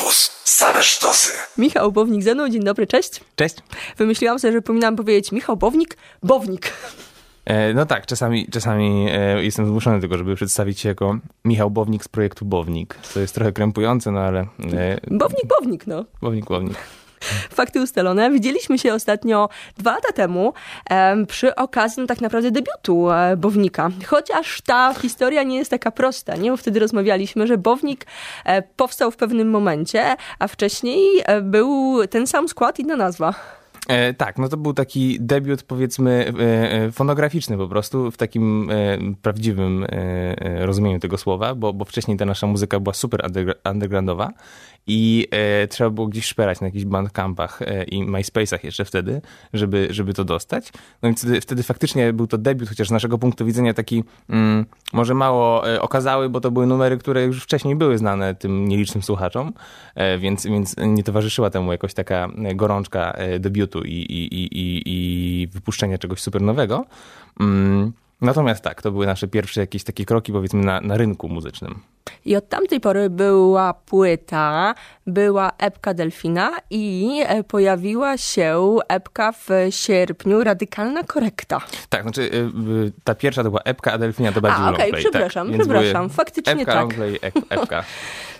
Campus. Same sztosy. Michał Bownik ze mną, dzień dobry, cześć. Cześć. Wymyśliłam sobie, że powinnam powiedzieć Michał Bownik, Bownik. E, no tak, czasami, czasami e, jestem zmuszony do tego, żeby przedstawić się jako Michał Bownik z projektu Bownik. To jest trochę krępujące, no ale... E, Bownik, Bownik, no. Bownik, Bownik. Fakty ustalone. Widzieliśmy się ostatnio dwa lata temu em, przy okazji no, tak naprawdę debiutu e, Bownika. Chociaż ta historia nie jest taka prosta, nie? Bo wtedy rozmawialiśmy, że Bownik e, powstał w pewnym momencie, a wcześniej e, był ten sam skład, inna nazwa. E, tak, no to był taki debiut powiedzmy e, e, fonograficzny po prostu w takim e, prawdziwym e, e, rozumieniu tego słowa, bo, bo wcześniej ta nasza muzyka była super undergroundowa i trzeba było gdzieś szperać na jakichś bandcampach i MySpace'ach jeszcze wtedy, żeby, żeby to dostać. No i wtedy, wtedy faktycznie był to debiut, chociaż z naszego punktu widzenia taki mm, może mało okazały, bo to były numery, które już wcześniej były znane tym nielicznym słuchaczom, więc, więc nie towarzyszyła temu jakoś taka gorączka e, i, i, i, i, i wypuszczenia czegoś super nowego. Mm, Natomiast tak, to były nasze pierwsze jakieś takie kroki, powiedzmy, na, na rynku muzycznym. I od tamtej pory była płyta, była epka Delfina i e, pojawiła się epka w sierpniu, Radykalna Korekta. Tak, znaczy y, ta pierwsza to była epka, a Delfina to bardziej A, okej, longplay. przepraszam, tak. Przepraszam, faktycznie epka, tak. longplay, ep- epka.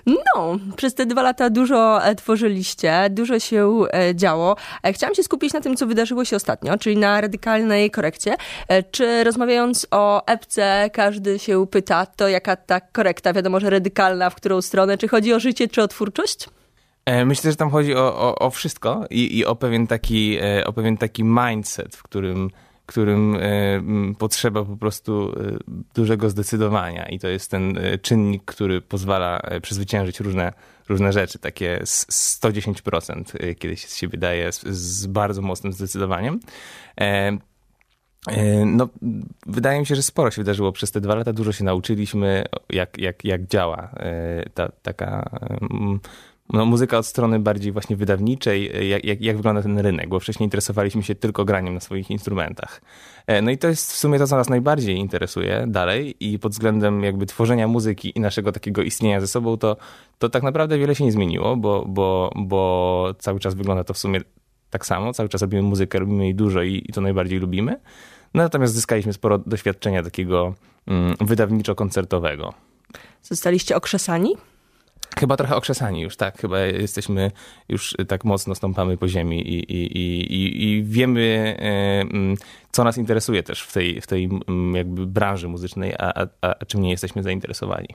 No, przez te dwa lata dużo e, tworzyliście, dużo się e, działo. E, Chciałam się skupić na tym, co wydarzyło się ostatnio, czyli na radykalnej korekcie. Czy rozmawiając o epce, każdy się pyta, to jaka ta korekta, wiadomo, że radykalna, w którą stronę, czy chodzi o życie, czy o twórczość? Myślę, że tam chodzi o, o, o wszystko i, i o, pewien taki, o pewien taki mindset, w którym, którym e, potrzeba po prostu e, dużego zdecydowania i to jest ten e, czynnik, który pozwala przezwyciężyć różne, różne rzeczy, takie s- 110%, e, kiedy się z siebie daje z, z bardzo mocnym zdecydowaniem. No, wydaje mi się, że sporo się wydarzyło przez te dwa lata. Dużo się nauczyliśmy, jak, jak, jak działa ta taka no, muzyka od strony bardziej właśnie wydawniczej, jak, jak, jak wygląda ten rynek, bo wcześniej interesowaliśmy się tylko graniem na swoich instrumentach. E, No i to jest w sumie to, co nas najbardziej interesuje dalej i pod względem jakby tworzenia muzyki i naszego takiego istnienia ze sobą, to, to tak naprawdę wiele się nie zmieniło, bo, bo, bo cały czas wygląda to w sumie tak samo, cały czas robimy muzykę, robimy jej dużo i, i to najbardziej lubimy. No, natomiast zyskaliśmy sporo doświadczenia takiego mm, wydawniczo-koncertowego. Zostaliście okrzesani? Chyba trochę okrzesani już, tak. Chyba jesteśmy już tak mocno stąpamy po ziemi i, i, i, i, wiemy, e, mm, co nas interesuje też w tej, w tej mm, jakby branży muzycznej, a, a, a czym nie jesteśmy zainteresowani.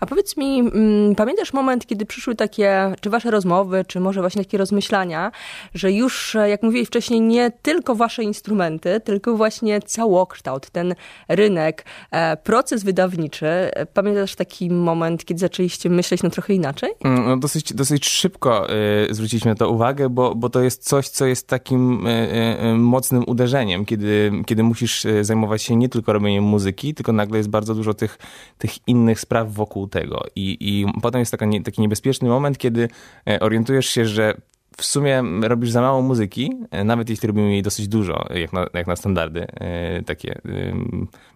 A powiedz mi, mm, pamiętasz moment, kiedy przyszły takie, czy wasze rozmowy, czy może właśnie takie rozmyślania, że już, e, jak mówiłeś wcześniej, nie tylko wasze instrumenty, tylko właśnie całokształt, ten rynek, e, proces wydawniczy. E, Pamiętasz taki moment, kiedy zaczęliście myśleć no trochę inaczej? Mm, No dosyć, dosyć szybko y, zwróciliśmy na to uwagę, bo, bo to jest coś, co jest takim y, y, mocnym uderzeniem, kiedy, kiedy musisz zajmować się nie tylko robieniem muzyki, tylko nagle jest bardzo dużo tych, tych innych spraw wokół tego. I, i potem jest taka, nie, taki niebezpieczny moment, kiedy e, orientujesz się, że w sumie robisz za mało muzyki, e, nawet jeśli robimy jej dosyć dużo, jak na, jak na standardy, e, takie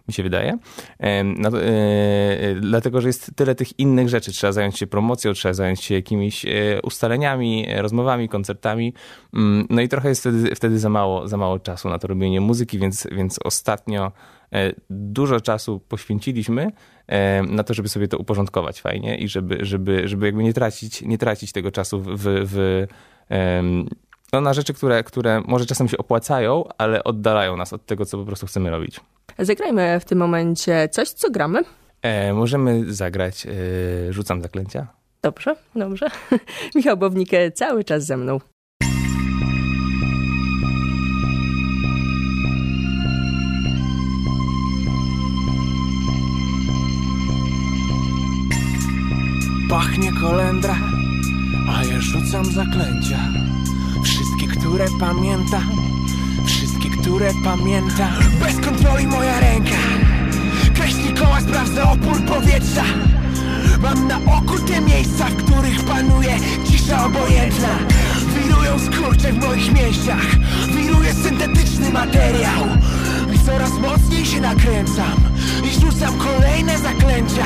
mi się wydaje. No, dlatego, że jest tyle tych innych rzeczy. Trzeba zająć się promocją, trzeba zająć się jakimiś ustaleniami, rozmowami, koncertami. Mm, No i trochę jest wtedy, wtedy za, mało, za mało czasu na to robienie muzyki, więc, więc ostatnio dużo czasu poświęciliśmy na to, żeby sobie to uporządkować fajnie i żeby, żeby, żeby jakby nie tracić, nie tracić tego czasu w, w, no, na rzeczy, które, które może czasem się opłacają, ale oddalają nas od tego, co po prostu chcemy robić. Zagrajmy w tym momencie coś, co gramy. E, możemy zagrać e, Rzucam zaklęcia. Dobrze, dobrze. Michał Bownik cały czas ze mną. Pachnie kolendra, a ja rzucam zaklęcia. Wszystkie, które pamiętam, wszystkie, które pamiętam. Bez kontroli moja ręka, kreśli koła, sprawdza opór powietrza. Mam na oku te miejsca, w których panuje cisza obojętna. Wirują skurcze w moich mięśniach, wiruje syntetyczny materiał. I coraz mocniej się nakręcam i rzucam kolejne zaklęcia.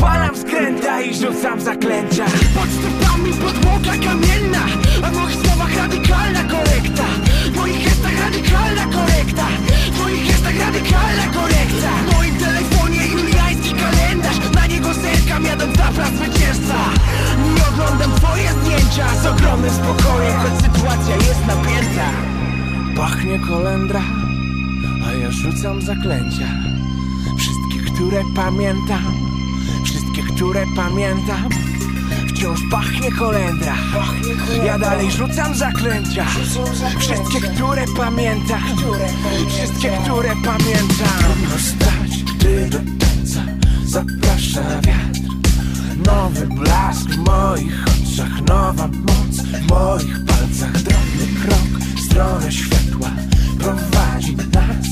Odpalam skręta i rzucam zaklęcia. Pod stopami podłoga kamienna A w moich słowach radykalna korekta. W moich gestach radykalna korekta. W moich gestach radykalna korekta. W moim telefonie juliański kalendarz. Na niego zerkam jadąc na plac Nie oglądam twoje zdjęcia Z ogromnym spokojem, choć sytuacja jest napięta. Pachnie kolendra, a ja rzucam zaklęcia. Wszystkie, które pamiętam które pamiętam Wciąż pachnie kolendra Ja dalej rzucam zaklęcia. Wszystkie, które pamiętam. Wszystkie, które pamiętam. Stać, gdy do tańca Zaprasza wiatr. Nowy blask w moich oczach Nowa moc w moich palcach. Drobny krok w stronę światła Prowadzi nas.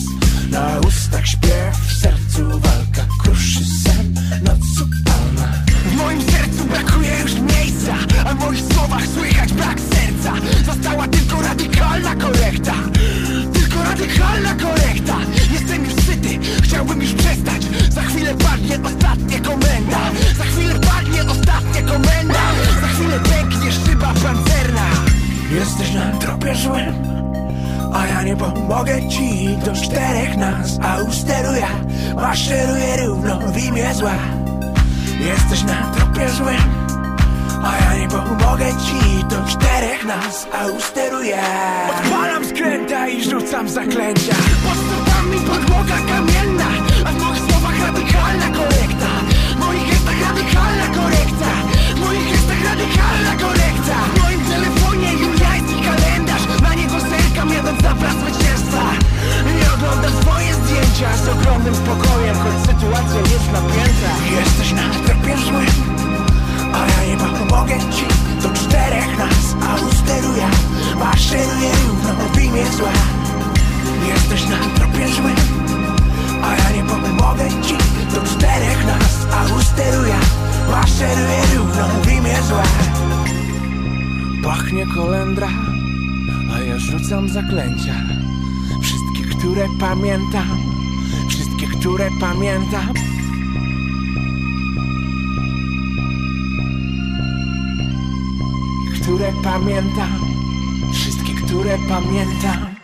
Na ustach śpiew, w sercu walka w moich słowach słychać brak serca. Została tylko radykalna korekta. Tylko radykalna korekta. Jestem już syty, chciałbym już przestać. Za chwilę padnie ostatnia komenda. Za chwilę padnie ostatnia komenda. Za chwilę pęknie szyba pancerna. Jesteś na tropie złym a ja nie pomogę ci. Do czterech nas A usteruję, maszeruję równo w imię zła. Jesteś na tropie złym A ja nie pomogę ci do czterech nas A usteruję. Odpalam skręta i rzucam zaklęcia. Pod stopami podłoga kamienna A w moich słowach radykalna korekta. W moich gestach radykalna korekta. W moich gestach radykalna korekta. W moim telefonie juliański kalendarz. Na niego zerkam jadąc na plac zwycięstwa. I oglądam swoje zdjęcia z ogromnym spokojem Choć sytuacja jest napięta. Jesteś na tropie złym pomogę ci do czterech nas A usteruję, maszeruję równo w imię zła. Jesteś na tropie złym A ja nie pomogę ci do czterech nas A usteruję, maszeruję równo w imię zła. Pachnie kolendra, a ja rzucam zaklęcia. Wszystkie, które pamiętam Wszystkie, które pamiętam które pamiętam Wszystkie, które pamiętam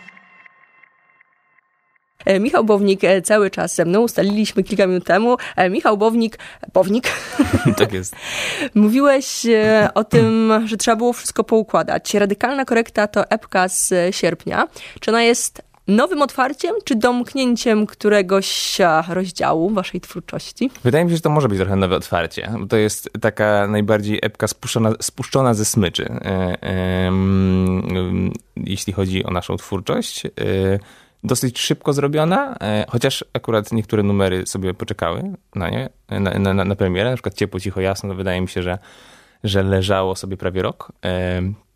E, Michał Bownik e, cały czas ze mną, ustaliliśmy kilka minut temu. E, Michał Bownik, Bownik, Tak jest. mówiłeś o tym, że trzeba było wszystko poukładać. Radykalna korekta to epka z sierpnia. Czy ona jest nowym otwarciem, czy domknięciem któregoś e, rozdziału waszej twórczości? Wydaje mi się, że to może być trochę nowe otwarcie, bo to jest taka najbardziej epka spuszczona, spuszczona ze smyczy, e, em, jeśli chodzi o naszą twórczość. E, Dosyć szybko zrobiona, e, chociaż akurat niektóre numery sobie poczekały na nie, na, na, na premierę, na przykład Ciepło, Cicho, Jasno, wydaje mi się, że, że leżało sobie prawie rok.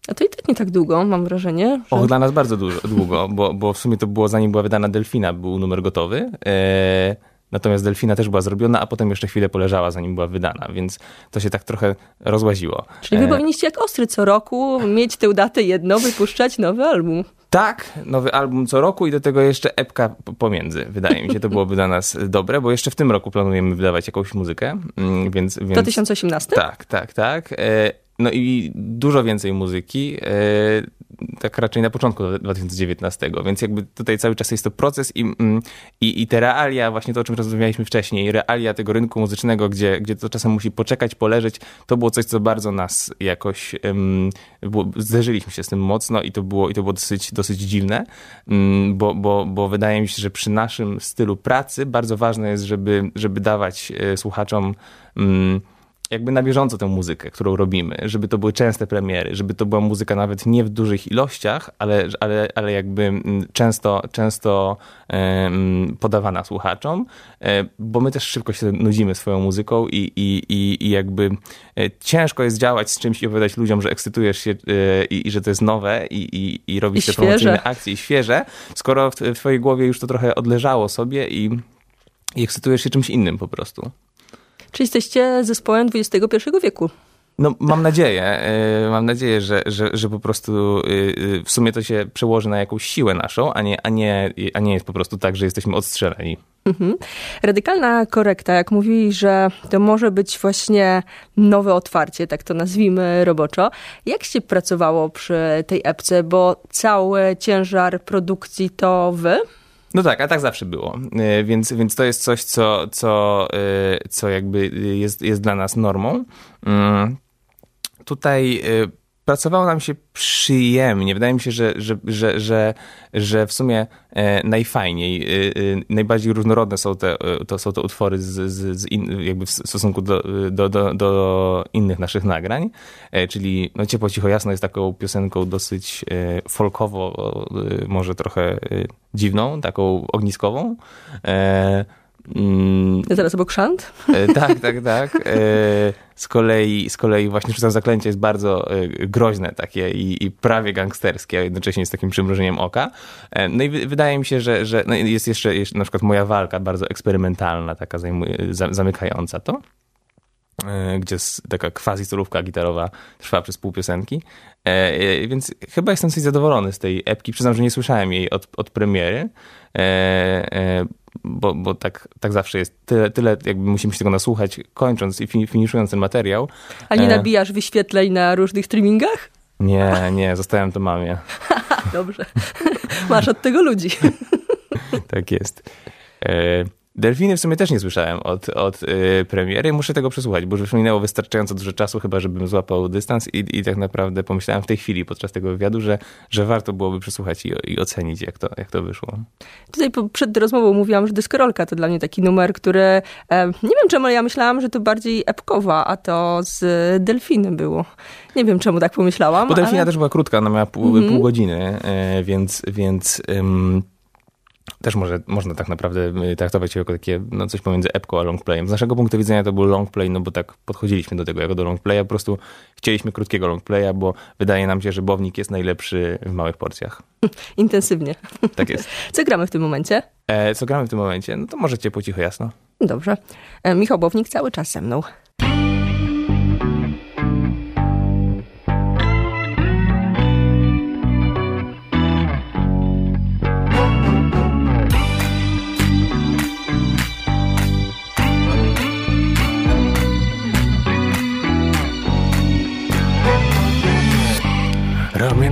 A to i tak nie tak długo, mam wrażenie. Że... Och, dla nas bardzo dużo, długo, bo, bo w sumie to było zanim była wydana Delfina, był numer gotowy. E, natomiast Delfina też była zrobiona, a potem jeszcze chwilę poleżała, zanim była wydana, więc to się tak trochę rozłaziło. Czyli wy E, powinniście jak ostry co roku mieć tę datę jedno, wypuszczać nowy album. Tak, nowy album co roku i do tego jeszcze epka pomiędzy. Wydaje mi się, to byłoby dla nas dobre, bo jeszcze w tym roku planujemy wydawać jakąś muzykę, mm, więc... więc 2018? Tak, tak, tak. E, No i dużo więcej muzyki, e, tak raczej na początku 2019, więc jakby tutaj cały czas jest to proces i, mm, i, i te realia, właśnie to, o czym rozmawialiśmy wcześniej, realia tego rynku muzycznego, gdzie, gdzie to czasem musi poczekać, poleżeć, to było coś, co bardzo nas jakoś, um, było, zderzyliśmy się z tym mocno i to było, i to było dosyć, dosyć dziwne, um, bo, bo, bo wydaje mi się, że przy naszym stylu pracy bardzo ważne jest, żeby, żeby dawać e, słuchaczom um, jakby na bieżąco tę muzykę, którą robimy, żeby to były częste premiery, żeby to była muzyka nawet nie w dużych ilościach, ale, ale, ale jakby mm, często, często podawana słuchaczom, e, bo my też szybko się nudzimy swoją muzyką i, i, i, i jakby e, ciężko jest działać z czymś i opowiadać ludziom, że ekscytujesz się e, i, i że to jest nowe i, i, i robisz I te świeże. promocyjne akcje i świeże, skoro w, w twojej głowie już to trochę odleżało sobie i, i ekscytujesz się czymś innym po prostu. Czy jesteście zespołem XXI wieku? No, mam nadzieję, e, mam nadzieję, że, że, że po prostu e, e, w sumie to się przełoży na jakąś siłę naszą, a nie, a nie, a nie jest po prostu tak, że jesteśmy odstrzeleni. Mhm. Radykalna korekta, jak mówili, że to może być właśnie nowe otwarcie, tak to nazwijmy roboczo. Jak się pracowało przy tej epce, bo cały ciężar produkcji to wy? No tak, a tak zawsze było. E, Więc, więc to jest coś, co, co, e, co jakby jest, jest dla nas normą. Mm, Tutaj e, pracowało nam się przyjemnie. Wydaje mi się, że, że, że, że, że w sumie e, najfajniej, e, e, najbardziej różnorodne są te, to, są te utwory z, z, z in, jakby w stosunku do, do, do, do innych naszych nagrań. Czyli no, Ciepło, Cicho, Jasno jest taką piosenką dosyć folkowo, może trochę dziwną, taką ogniskową. Mm, Zaraz obok szant? Tak, tak, tak. Z kolei, z kolei właśnie Rzucam Zaklęcie jest bardzo e, groźne takie i, i, prawie gangsterskie, a jednocześnie z takim przymrużeniem oka. E, no i wydaje mi się, że, że no jest jeszcze, jeszcze na przykład Moja Walka, bardzo eksperymentalna, taka zajmuje, zamykająca to e, gdzie taka quasi solówka gitarowa trwa przez pół piosenki. E, więc chyba jestem coś zadowolony z tej epki. Przyznam, że nie słyszałem jej od, od premiery, e, e, bo, bo tak, tak zawsze jest. Tyle, tyle jakby musimy się tego nasłuchać, kończąc i finiszując ten materiał. A nie nabijasz wyświetleń na różnych streamingach? Nie, nie, zostawiam to mamie. Dobrze. Masz od tego ludzi. tak jest. Delfiny w sumie też nie słyszałem od, od yy, premiery. Muszę tego przesłuchać, bo już minęło wystarczająco dużo czasu, chyba żebym złapał dystans i, i tak naprawdę pomyślałem w tej chwili podczas tego wywiadu, że, że warto byłoby przesłuchać i, i ocenić, jak to, jak to wyszło. Tutaj przed rozmową mówiłam, że dyskorolka to dla mnie taki numer, który e, nie wiem czemu, ale ja myślałam, że to bardziej epkowa, a to z Delfiny było. Nie wiem czemu tak pomyślałam. Bo Delfina ale... też była krótka, ona miała pół, mm -hmm. pół godziny, e, więc, więc też może, można tak naprawdę y, traktować jako takie, no coś pomiędzy epką a longplayem. Z naszego punktu widzenia to był longplay, no bo tak podchodziliśmy do tego jako do longplaya, po prostu chcieliśmy krótkiego longplaya, bo wydaje nam się, że Bownik jest najlepszy w małych porcjach. Intensywnie. Tak jest. Co gramy w tym momencie? E, co gramy w tym momencie? No to możecie po cicho jasno. Dobrze. E, Michał Bownik cały czas ze mną.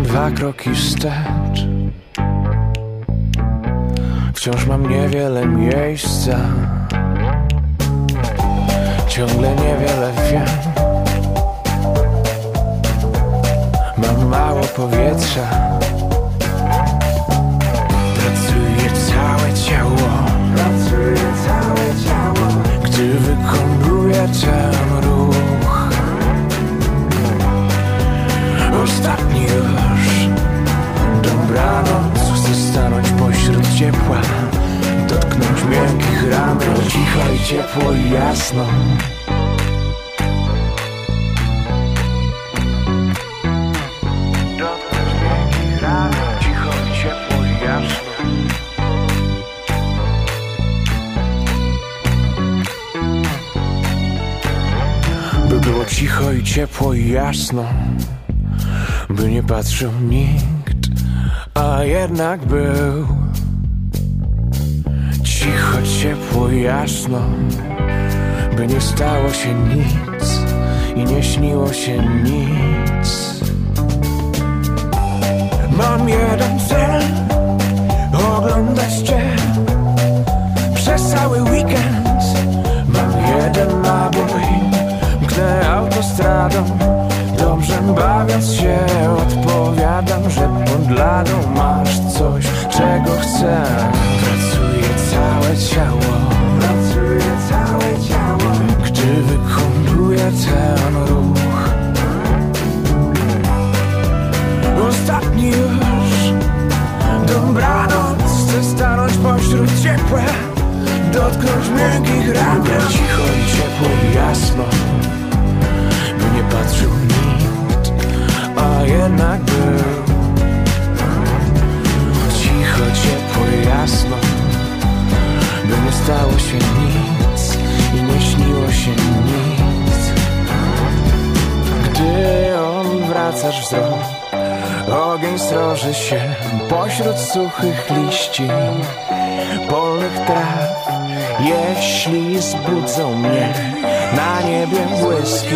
Dwa kroki wstecz. Wciąż mam niewiele miejsca. Ciągle niewiele wiem. Mam mało powietrza. Pracuje całe ciało. Pracuje całe ciało. Gdy wykonuję ten ruch. Ostatni już Dobranoc Chcę stanąć pośród ciepła Dotknąć miękkich ramion Cicho i ciepło i jasno. By było cicho i ciepło i jasno by nie patrzył nikt, a jednak był. Cicho, ciepło, jasno By nie stało się nic i nie śniło się nic. Mam jeden cel Oglądać Cię Przez cały weekend. Mam jeden nabój Mknę autostradą Dobrze bawiąc się odpowiadam, że pod ladą masz coś, czego chcę Pracuje całe ciało. Pracuje całe ciało. Gdy wykonuję ten ruch. Ostatni już. Dobranoc. Chcę stanąć pośród ciepła. Dotknąć miękkich ram Cicho i ciepło i jasno. By nie patrzył a jednak był stało się nic i nie śniło się nic. Gdy on wracasz wzrok Ogień sroży się pośród suchych liści. Polnych traw Jeśli zbudzą mnie. Na niebie błyski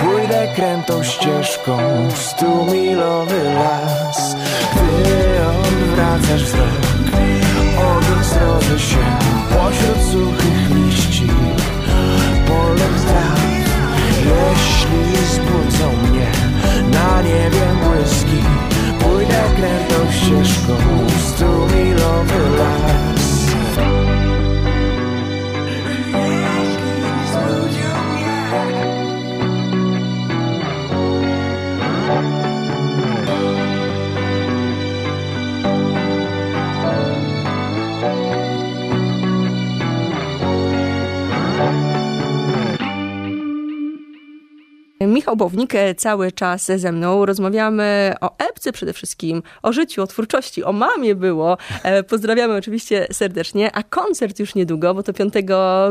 Pójdę krętą ścieżką stumilowy las. Gdy odwracasz wzrok Ogień zroży się pośród Michał Bownik e, cały czas ze mną. Rozmawiamy o epce przede wszystkim, o życiu, o twórczości, o mamie było. E, pozdrawiamy oczywiście serdecznie, a koncert już niedługo, bo to 5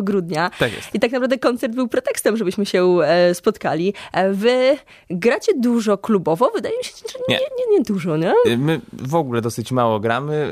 grudnia. Tak jest. I tak naprawdę koncert był pretekstem, żebyśmy się e, spotkali. Wy gracie dużo klubowo? Wydaje mi się, że nie, nie, nie, nie dużo, nie? My w ogóle dosyć mało gramy.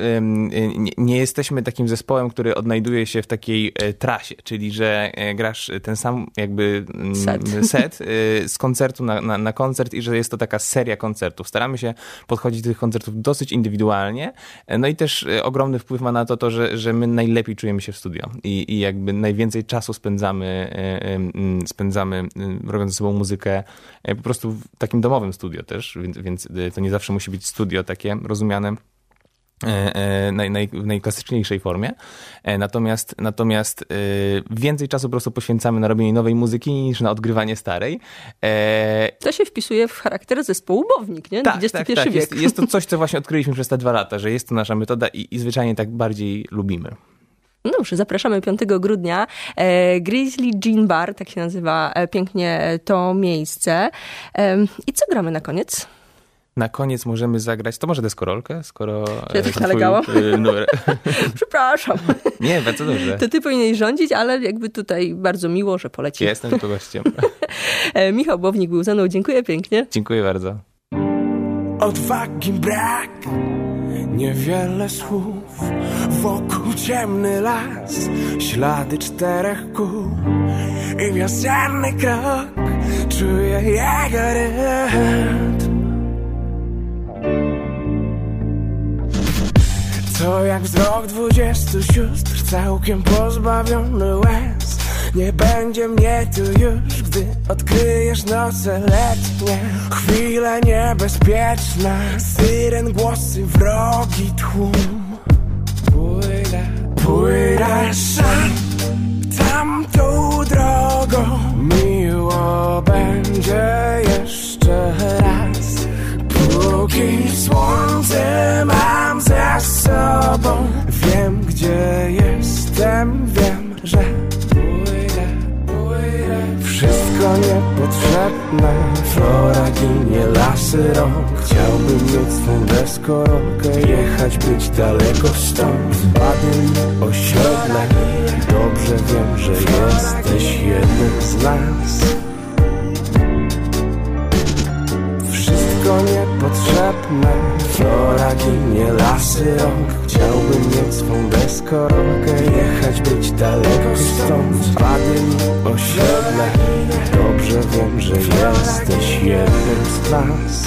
Nie, jesteśmy takim zespołem, który odnajduje się w takiej trasie, czyli że grasz ten sam jakby mm, Set. set z koncertu na, na, na, koncert i że jest to taka seria koncertów. Staramy się podchodzić do tych koncertów dosyć indywidualnie. No i też e, ogromny wpływ ma na to, to że, że my najlepiej czujemy się w studio i, i jakby najwięcej czasu spędzamy, e, spędzamy robiąc ze sobą muzykę e, po prostu w takim domowym studio też, więc, więc to nie zawsze musi być studio takie rozumiane naj, naj, w najklasyczniejszej formie. E, natomiast, natomiast więcej czasu po prostu poświęcamy na robienie nowej muzyki niż na odgrywanie starej. To się wpisuje w charakter zespołu Bownik, nie? Tak, XXI tak, tak. Jest, jest to coś, co właśnie odkryliśmy przez te dwa lata, że jest to nasza metoda i, i zwyczajnie tak bardziej lubimy. No dobrze, zapraszamy 5 grudnia. Grizzly Jean Bar, tak się nazywa pięknie to miejsce. I co gramy na koniec? Na koniec możemy zagrać, to może deskorolkę, skoro... Czy ja coś nalegałam? Numer... Przepraszam. Nie, bardzo dobrze. To ty powinieneś rządzić, ale jakby tutaj bardzo miło, że polecisz. Jestem tylko gościem. Michał Bownik był ze mną, dziękuję pięknie. Dziękuję bardzo. Odwagi brak, niewiele słów, wokół ciemny las, ślady czterech kół i wiosenny krok, czuję jego rytm. To jak wzrok dwudziestu sióstr Całkiem pozbawiony łez. Nie będzie mnie tu już Gdy odkryjesz noce letnie. Chwile niebezpieczne Syren głosy, wrogi tłum. Pójdę, pójdę sam Tamtą drogą Miło będzie jeszcze raz. Póki słońce niepotrzebne, flora ginie, lasy rąk. Chciałbym mieć swą deskorolkę, jechać, być daleko stąd. Badyl, osiedle, dobrze wiem, że jesteś jednym z nas. Wszystko niepotrzebne. Flora ginie, lasy rąk. Chciałbym mieć swą deskorolkę Jechać, być daleko stąd. Mi osiedle Dobrze wiem, że jesteś jednym z nas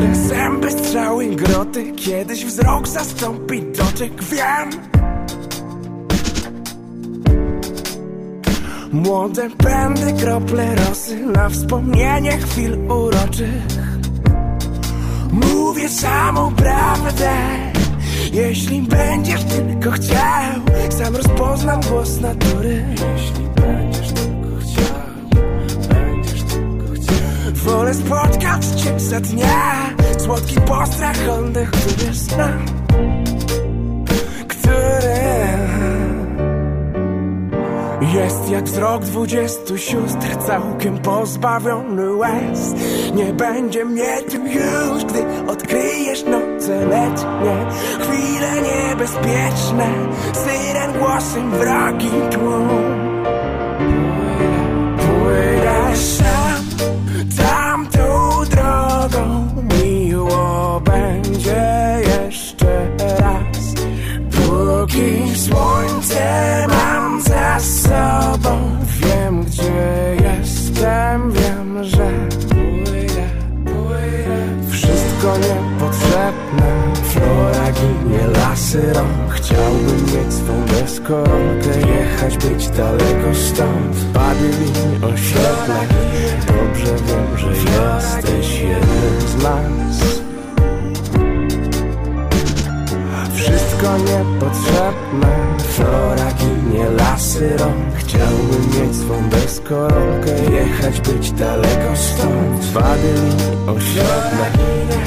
Ostre zęby, strzały, groty. Kiedyś wzrok zastąpi dotyk, wiem. Młode pędy, krople rosy Na wspomnienie chwil uroczych. Mówię samą prawdę. Jeśli będziesz tylko chciał Sam rozpoznam głos natury. Jeśli Wolę spotkać cię za dnia. Słodki postrach, oddech, który znam Jest jak wzrok dwudziestu sióstr Całkiem pozbawiony łez. Nie będzie mnie tym już Gdy odkryjesz noce letnie. Chwile niebezpieczne Syren głosem wrogi tłum Chciałbym mieć swą deskorolkę Jechać, być daleko stąd. Badyli, osiedle Dobrze wiem, że jesteś jeden z nas Wszystko niepotrzebne. Flora ginie, lasy rąk. Chciałbym mieć swą deskorolkę Jechać, być daleko stąd. Badyli, osiedle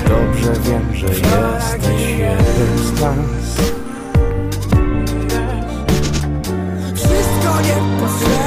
Dobrze wiem, że jesteś jeden z nas. Wszystko niepotrzebne